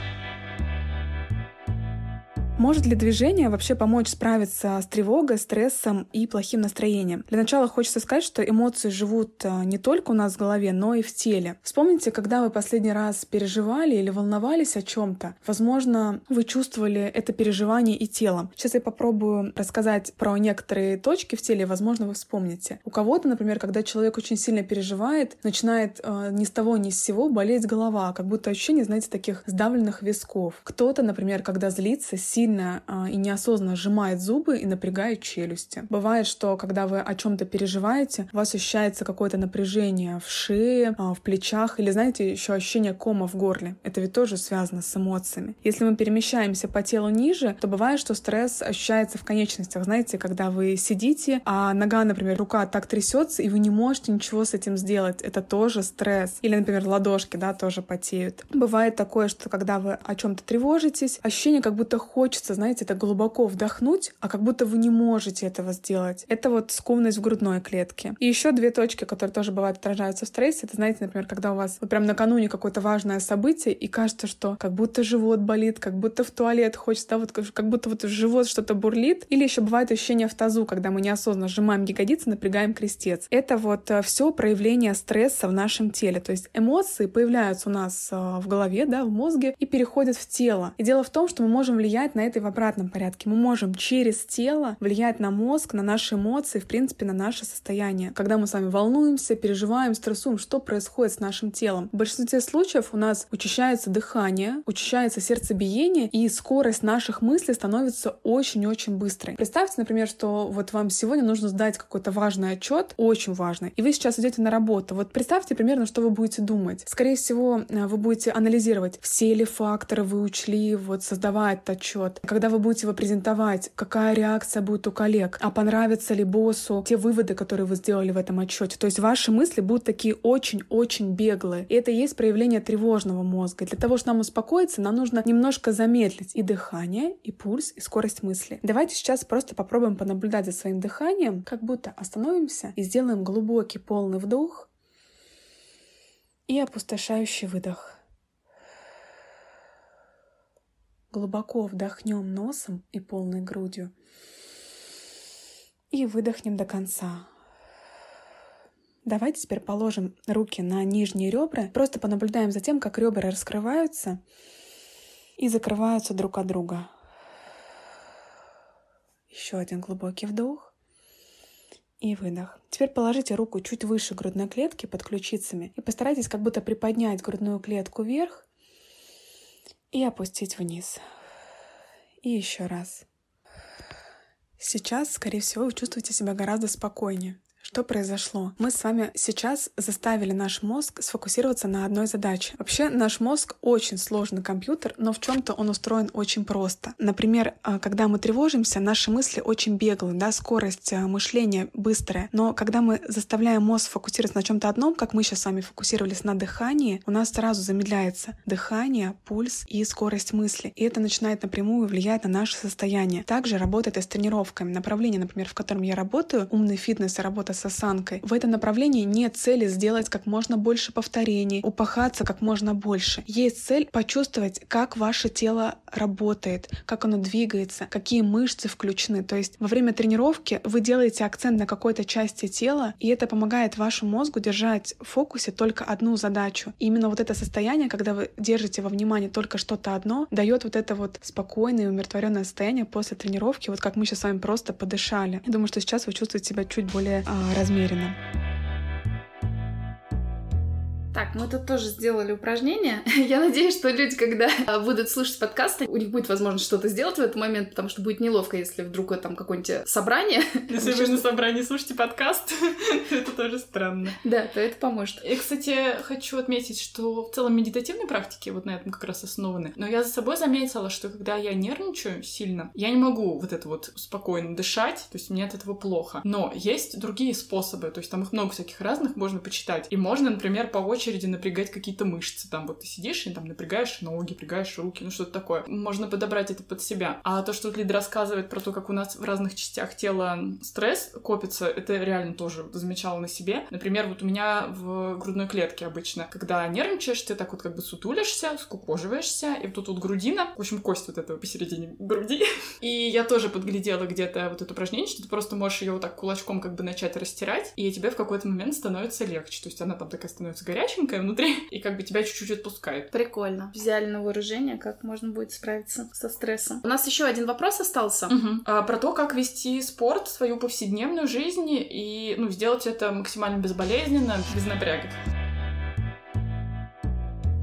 Может ли движение вообще помочь справиться с тревогой, стрессом и плохим настроением? Для начала хочется сказать, что эмоции живут э, не только у нас в голове, но и в теле. Вспомните, когда вы последний раз переживали или волновались о чем-то. Возможно, вы чувствовали это переживание и телом. Сейчас я попробую рассказать про некоторые точки в теле, возможно, вы вспомните. У кого-то, например, когда человек очень сильно переживает, начинает э, ни с того ни с сего болеть голова, как будто ощущение, знаете, таких сдавленных висков. Кто-то, например, когда злится, сильно сильно а, и неосознанно сжимает зубы и напрягает челюсти. Бывает, что когда вы о чем-то переживаете, у вас ощущается какое-то напряжение в шее, а, в плечах или, знаете, еще ощущение кома в горле. Это ведь тоже связано с эмоциями. Если мы перемещаемся по телу ниже, то бывает, что стресс ощущается в конечностях. Знаете, когда вы сидите, а нога, например, рука так трясется, и вы не можете ничего с этим сделать. Это тоже стресс. Или, например, ладошки, да, тоже потеют. Бывает такое, что когда вы о чем-то тревожитесь, ощущение, как будто хочется хочется, знаете, это глубоко вдохнуть, а как будто вы не можете этого сделать. Это вот скованность в грудной клетке. И еще две точки, которые тоже бывают отражаются в стрессе. Это, знаете, например, когда у вас вот прям накануне какое-то важное событие, и кажется, что как будто живот болит, как будто в туалет хочется, да, вот как будто вот живот что-то бурлит. Или еще бывает ощущение в тазу, когда мы неосознанно сжимаем ягодицы, напрягаем крестец. Это вот э, все проявление стресса в нашем теле. То есть эмоции появляются у нас э, в голове, да, в мозге и переходят в тело. И дело в том, что мы можем влиять на это и в обратном порядке. Мы можем через тело влиять на мозг, на наши эмоции, в принципе, на наше состояние. Когда мы с вами волнуемся, переживаем, стрессуем, что происходит с нашим телом? В большинстве случаев у нас учащается дыхание, учащается сердцебиение, и скорость наших мыслей становится очень-очень быстрой. Представьте, например, что вот вам сегодня нужно сдать какой-то важный отчет, очень важный, и вы сейчас идете на работу. Вот представьте примерно, что вы будете думать. Скорее всего, э, вы будете анализировать, все ли факторы вы учли, вот создавая этот отчет, когда вы будете его презентовать, какая реакция будет у коллег, а понравится ли боссу те выводы, которые вы сделали в этом отчете. То есть ваши мысли будут такие очень-очень беглые. И это и есть проявление тревожного мозга. Для того, чтобы нам успокоиться, нам нужно немножко замедлить и дыхание, и пульс, и скорость мысли. Давайте сейчас просто попробуем понаблюдать за своим дыханием, как будто остановимся и сделаем глубокий полный вдох и опустошающий выдох. Глубоко вдохнем носом и полной грудью. И выдохнем до конца. Давайте теперь положим руки на нижние ребра. Просто понаблюдаем за тем, как ребра раскрываются и закрываются друг от друга. Еще один глубокий вдох и выдох. Теперь положите руку чуть выше грудной клетки под ключицами и постарайтесь как будто приподнять грудную клетку вверх и опустить вниз. И еще раз. Сейчас, скорее всего, вы чувствуете себя гораздо спокойнее. Что произошло? Мы с вами сейчас заставили наш мозг сфокусироваться на одной задаче. Вообще наш мозг очень сложный компьютер, но в чем-то он устроен очень просто. Например, а, когда мы тревожимся, наши мысли очень беглые, да, скорость а, мышления быстрая. Но когда мы заставляем мозг фокусироваться на чем-то одном, как мы сейчас с вами фокусировались на дыхании, у нас сразу замедляется дыхание, пульс и скорость мысли. И это начинает напрямую влиять на наше состояние. Также работает и с тренировками. Направление, например, в котором я работаю, умный фитнес и работа с осанкой. В этом направлении нет цели сделать как можно больше повторений, упахаться как можно больше. Есть цель почувствовать, как ваше тело работает, как оно двигается, какие мышцы включены. То есть во время тренировки вы делаете акцент на какой-то части тела, и это помогает вашему мозгу держать в фокусе только одну задачу. И именно вот это состояние, когда вы держите во внимании только что-то одно, дает вот это вот спокойное и умиротворенное состояние после тренировки, вот как мы сейчас с вами просто подышали. Я думаю, что сейчас вы чувствуете себя чуть более а, размеренно. Так, мы тут тоже сделали упражнение. Я надеюсь, что люди, когда будут слушать подкасты, у них будет возможность что-то сделать в этот момент, потому что будет неловко, если вдруг там какое-нибудь собрание. Если вы на собрании слушаете подкаст, это тоже странно. Да, то это поможет. И, кстати, хочу отметить, что в целом медитативные практики вот на этом как раз основаны. Но я за собой заметила, что когда я нервничаю сильно, я не могу вот это вот спокойно дышать, то есть мне от этого плохо. Но есть другие способы, то есть там их много всяких разных можно почитать. И можно, например, по очереди очереди напрягать какие-то мышцы. Там вот ты сидишь и там напрягаешь ноги, напрягаешь руки, ну что-то такое. Можно подобрать это под себя. А то, что Лида рассказывает про то, как у нас в разных частях тела стресс копится, это реально тоже замечала на себе. Например, вот у меня в грудной клетке обычно, когда нервничаешь, ты так вот как бы сутулишься, скукоживаешься, и вот тут вот грудина, в общем, кость вот этого посередине груди. И я тоже подглядела где-то вот это упражнение, что ты просто можешь ее вот так кулачком как бы начать растирать, и тебе в какой-то момент становится легче. То есть она там такая становится горяченькая внутри, и как бы тебя чуть-чуть отпускает. Прикольно. Взяли на вооружение, как можно будет справиться со стрессом. У нас еще один вопрос остался. Угу. А, про то, как вести спорт в свою повседневную жизнь и ну, сделать это максимально безболезненно, без напряга.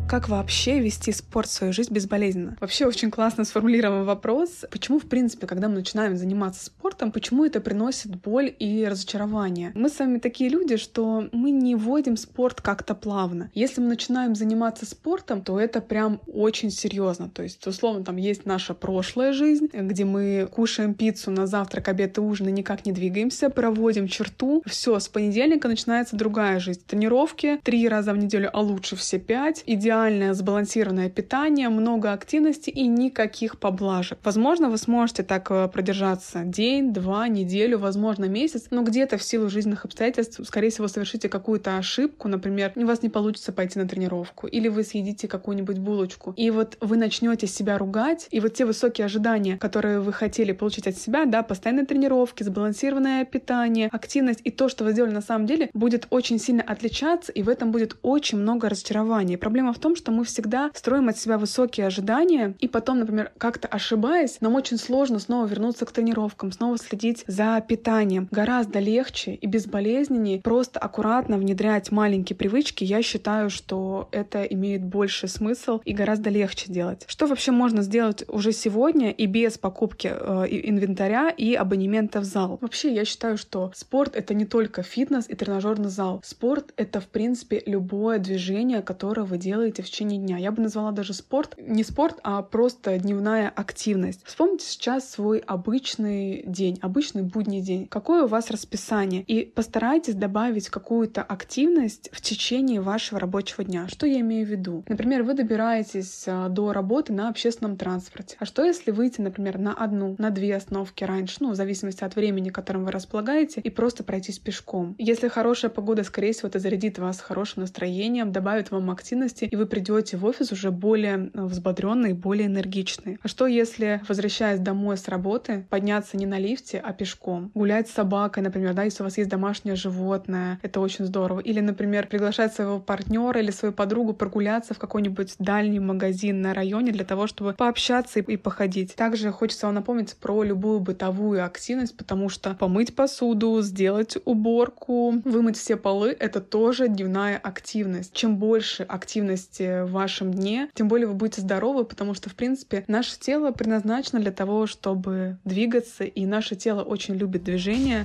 Как вообще вести спорт в свою жизнь безболезненно? Вообще очень классно сформулирован вопрос, почему, в принципе, когда мы начинаем заниматься спортом, почему это приносит боль и разочарование? Мы с вами такие люди, что мы не вводим спорт как-то плавно. Если мы начинаем заниматься спортом, то это прям очень серьезно. То есть, условно, там есть наша прошлая жизнь, где мы кушаем пиццу на завтрак, обед и ужин и никак не двигаемся, проводим черту. Все, с понедельника начинается другая жизнь. Тренировки три раза в неделю, а лучше все пять. Идеально идеальное сбалансированное питание, много активности и никаких поблажек. Возможно, вы сможете так э, продержаться день, два, неделю, возможно, месяц, но где-то в силу жизненных обстоятельств, скорее всего, совершите какую-то ошибку, например, у вас не получится пойти на тренировку, или вы съедите какую-нибудь булочку, и вот вы начнете себя ругать, и вот те высокие ожидания, которые вы хотели получить от себя, да, постоянные тренировки, сбалансированное питание, активность и то, что вы сделали на самом деле, будет очень сильно отличаться, и в этом будет очень много разочарований. Проблема в том, что мы всегда строим от себя высокие ожидания, и потом, например, как-то ошибаясь, нам очень сложно снова вернуться к тренировкам, снова следить за питанием. Гораздо легче и безболезненнее просто аккуратно внедрять маленькие привычки. Я считаю, что это имеет больше смысл и гораздо легче делать. Что вообще можно сделать уже сегодня и без покупки э, инвентаря и абонемента в зал? Вообще, я считаю, что спорт — это не только фитнес и тренажерный зал. Спорт — это, в принципе, любое движение, которое вы делаете в течение дня. Я бы назвала даже спорт не спорт, а просто дневная активность. Вспомните сейчас свой обычный день, обычный будний день. Какое у вас расписание? И постарайтесь добавить какую-то активность в течение вашего рабочего дня. Что я имею в виду? Например, вы добираетесь а, до работы на общественном транспорте. А что если выйти, например, на одну, на две остановки раньше, ну, в зависимости от времени, которым вы располагаете, и просто пройтись пешком? Если хорошая погода, скорее всего, это зарядит вас хорошим настроением, добавит вам активности, и вы придете в офис уже более э, взбодренный, более энергичный. А что если, возвращаясь домой с работы, подняться не на лифте, а пешком? Гулять с собакой, например, да, если у вас есть домашнее животное, это очень здорово. Или, например, приглашать своего партнера или свою подругу прогуляться в какой-нибудь дальний магазин на районе для того, чтобы пообщаться и походить. Также хочется вам напомнить про любую бытовую активность, потому что помыть посуду, сделать уборку, вымыть все полы — это тоже дневная активность. Чем больше активности в вашем дне, тем более вы будете здоровы, потому что, в принципе, наше тело предназначено для того, чтобы двигаться, и наше тело очень любит движение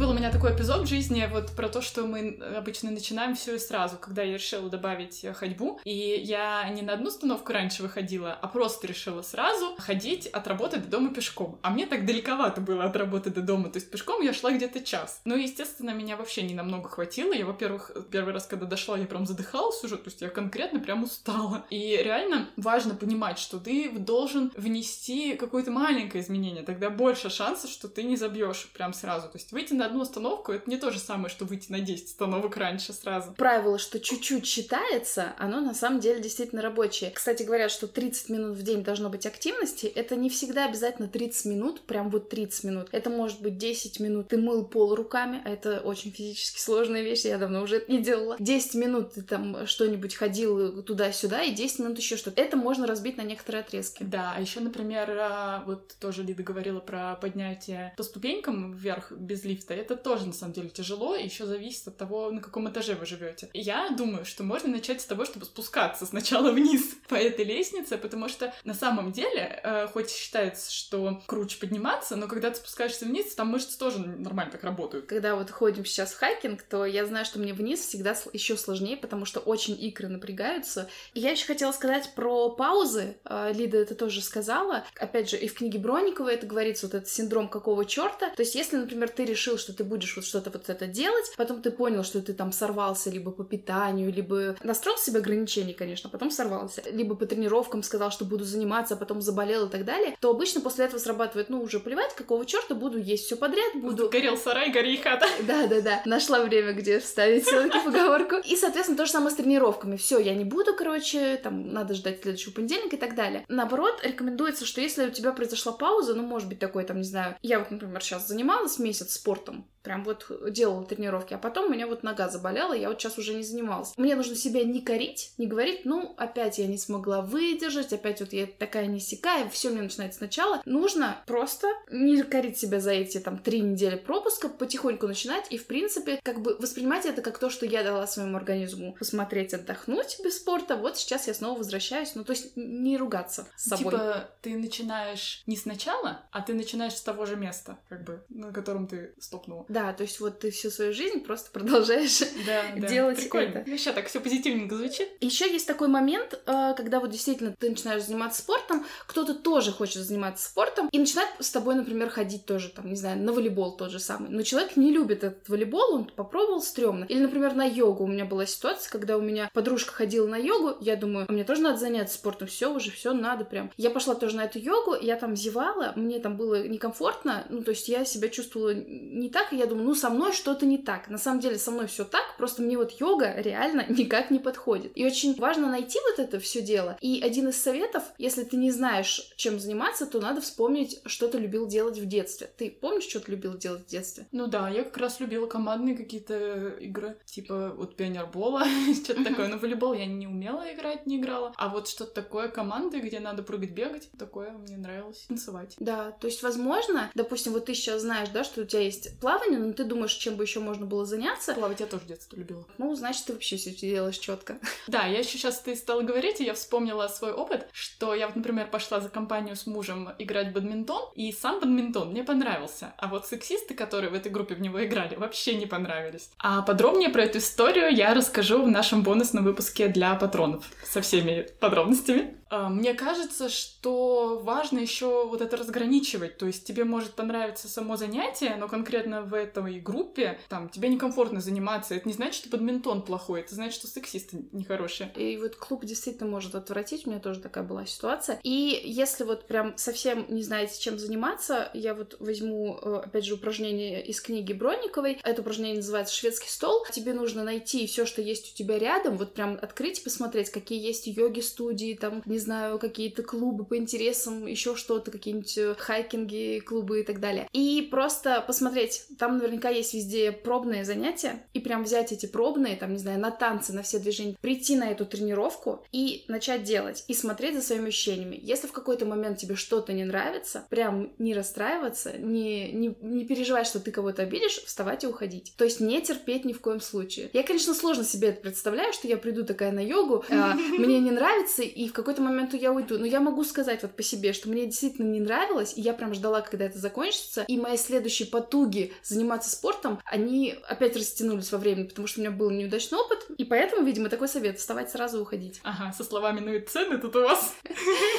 был у меня такой эпизод в жизни вот про то, что мы обычно начинаем все и сразу, когда я решила добавить э, ходьбу, и я не на одну остановку раньше выходила, а просто решила сразу ходить от работы до дома пешком. А мне так далековато было от работы до дома, то есть пешком я шла где-то час. Ну, естественно, меня вообще не намного хватило. Я, во-первых, первый раз, когда дошла, я прям задыхалась уже, то есть я конкретно прям устала. И реально важно понимать, что ты должен внести какое-то маленькое изменение, тогда больше шансов, что ты не забьешь прям сразу. То есть выйти на одну остановку, это не то же самое, что выйти на 10 остановок раньше сразу. Правило, что чуть-чуть считается, оно на самом деле действительно рабочее. Кстати, говорят, что 30 минут в день должно быть активности. Это не всегда обязательно 30 минут, прям вот 30 минут. Это может быть 10 минут. Ты мыл пол руками, а это очень физически сложная вещь, я давно уже это не делала. 10 минут ты там что-нибудь ходил туда-сюда, и 10 минут еще что-то. Это можно разбить на некоторые отрезки. Да, а еще, например, а, вот тоже Лида говорила про поднятие по ступенькам вверх без лифта это тоже на самом деле тяжело, и еще зависит от того, на каком этаже вы живете. Я думаю, что можно начать с того, чтобы спускаться сначала вниз по этой лестнице, потому что на самом деле, э, хоть считается, что круче подниматься, но когда ты спускаешься вниз, там мышцы тоже нормально так работают. Когда вот ходим сейчас в хайкинг, то я знаю, что мне вниз всегда еще сложнее, потому что очень икры напрягаются. И я еще хотела сказать про паузы. Э, Лида это тоже сказала. Опять же, и в книге Бронниковой это говорится, вот этот синдром какого черта. То есть, если, например, ты решил, что что ты будешь вот что-то вот это делать, потом ты понял, что ты там сорвался либо по питанию, либо настроил себе ограничений, конечно, потом сорвался, либо по тренировкам сказал, что буду заниматься, а потом заболел и так далее, то обычно после этого срабатывает, ну, уже плевать, какого черта буду есть все подряд, буду... Горел сарай, гори хата. Да-да-да, нашла время, где вставить все-таки поговорку. И, соответственно, то же самое с тренировками. Все, я не буду, короче, там, надо ждать следующего понедельника и так далее. Наоборот, рекомендуется, что если у тебя произошла пауза, ну, может быть, такой, там, не знаю, я вот, например, сейчас занималась месяц спортом, прям вот делала тренировки, а потом у меня вот нога заболела, я вот сейчас уже не занималась. Мне нужно себя не корить, не говорить, ну, опять я не смогла выдержать, опять вот я такая не сякая, все мне начинает сначала. Нужно просто не корить себя за эти там три недели пропуска, потихоньку начинать и, в принципе, как бы воспринимать это как то, что я дала своему организму посмотреть, отдохнуть без спорта, вот сейчас я снова возвращаюсь, ну, то есть не ругаться с собой. Типа ты начинаешь не сначала, а ты начинаешь с того же места, как бы, на котором ты стопнула. Да, то есть вот ты всю свою жизнь просто продолжаешь Да, делать Прикольно. это. Вообще так все позитивненько звучит. Еще есть такой момент, э, когда вот действительно ты начинаешь заниматься спортом, кто-то тоже хочет заниматься спортом и начинает с тобой, например, ходить тоже, там, не знаю, на волейбол тот же самый. Но человек не любит этот волейбол, он попробовал, стрёмно. Или, например, на йогу. У меня была ситуация, когда у меня подружка ходила на йогу, я думаю, а мне тоже надо заняться спортом, все уже, все надо прям. Я пошла тоже на эту йогу, я там зевала, мне там было некомфортно, ну, то есть я себя чувствовала не так, и я думаю, ну, со мной что-то не так. На самом деле со мной все так, просто мне вот йога реально никак не подходит. И очень важно найти вот это все дело. И один из советов, если ты не знаешь, чем заниматься, то надо вспомнить, что ты любил делать в детстве. Ты помнишь, что ты любил делать в детстве? Ну да, я как раз любила командные какие-то игры, типа вот пионербола, что-то такое. Но волейбол я не умела играть, не играла. А вот что-то такое команды, где надо прыгать, бегать, такое мне нравилось. Танцевать. Да, то есть, возможно, допустим, вот ты сейчас знаешь, да, что у тебя есть плавание, но ты думаешь, чем бы еще можно было заняться. Плавать я тоже в детстве любила. Ну, значит, ты вообще все делаешь четко. Да, я еще сейчас ты стала говорить, и я вспомнила свой опыт, что я вот, например, пошла за компанию с мужем играть в бадминтон, и сам бадминтон мне понравился. А вот сексисты, которые в этой группе в него играли, вообще не понравились. А подробнее про эту историю я расскажу в нашем бонусном выпуске для патронов со всеми подробностями. А, Мне кажется, что важно еще вот это разграничивать. То есть тебе может понравиться само занятие, но конкретно в этой группе там тебе некомфортно заниматься. Это не значит, что бадминтон плохой, это значит, что сексисты нехорошие. И вот клуб действительно может отвратить, у меня тоже такая была ситуация. И если вот прям совсем не знаете, чем заниматься, я вот возьму, э, опять же, упражнение из книги Бронниковой. Это упражнение называется «Шведский стол». Тебе нужно найти все, что есть у тебя рядом, вот прям открыть посмотреть, какие есть йоги-студии, там, не знаю, какие-то клубы по интересам, еще что-то, какие-нибудь э, хайкинги, клубы и так далее. И просто посмотреть, там наверняка есть везде пробные занятия, и прям взять эти пробные, там, не знаю, на танцы, на все движения, прийти на эту тренировку и начать делать, и смотреть за своими ощущениями. Если в какой-то момент тебе что-то не нравится, прям не расстраиваться, не, не, не переживать, что ты кого-то обидишь, вставать и уходить. То есть не терпеть ни в коем случае. Я, конечно, сложно себе это представляю, что я приду такая на йогу, а, мне не нравится, и в какой-то момент я уйду. Но я могу сказать вот по себе, что мне действительно не нравилось, и я прям ждала, когда это закончится, и мои следующие потуги заниматься спортом, они опять растянулись во времени, потому что у меня был неудачный опыт, и поэтому, видимо, такой совет — вставать сразу и уходить. Ага, со словами «ну и цены тут у вас».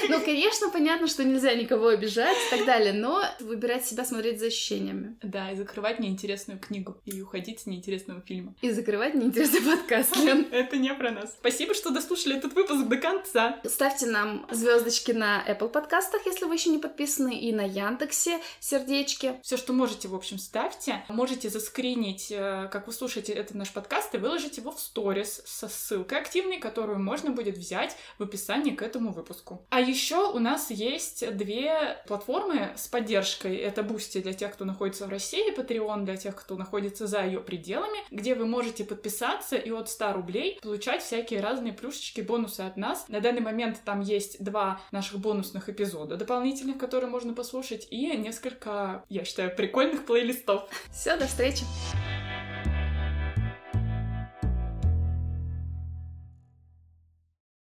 Ну, конечно, понятно, что нельзя никого обижать и так далее, но выбирать себя, смотреть за ощущениями. Да, и закрывать неинтересную книгу, и уходить с неинтересного фильма. И закрывать неинтересный подкаст, Лен. Это не про нас. Спасибо, что дослушали этот выпуск до конца. Ставьте нам звездочки на Apple подкастах, если вы еще не подписаны, и на Яндексе сердечки. Все, что можете, в общем, ставьте. Можете заскринить, э, как вы слушаете этот наш подкаст, и выложить его в сторис со ссылкой активной, которую можно будет взять в описании к этому выпуску. А еще у нас есть две платформы с поддержкой. Это Boosty для тех, кто находится в России, Patreon для тех, кто находится за ее пределами, где вы можете подписаться и от 100 рублей получать всякие разные плюшечки, бонусы от нас. На данный момент там есть два наших бонусных эпизода дополнительных, которые можно послушать, и несколько, я считаю, прикольных плейлистов. Все, до встречи!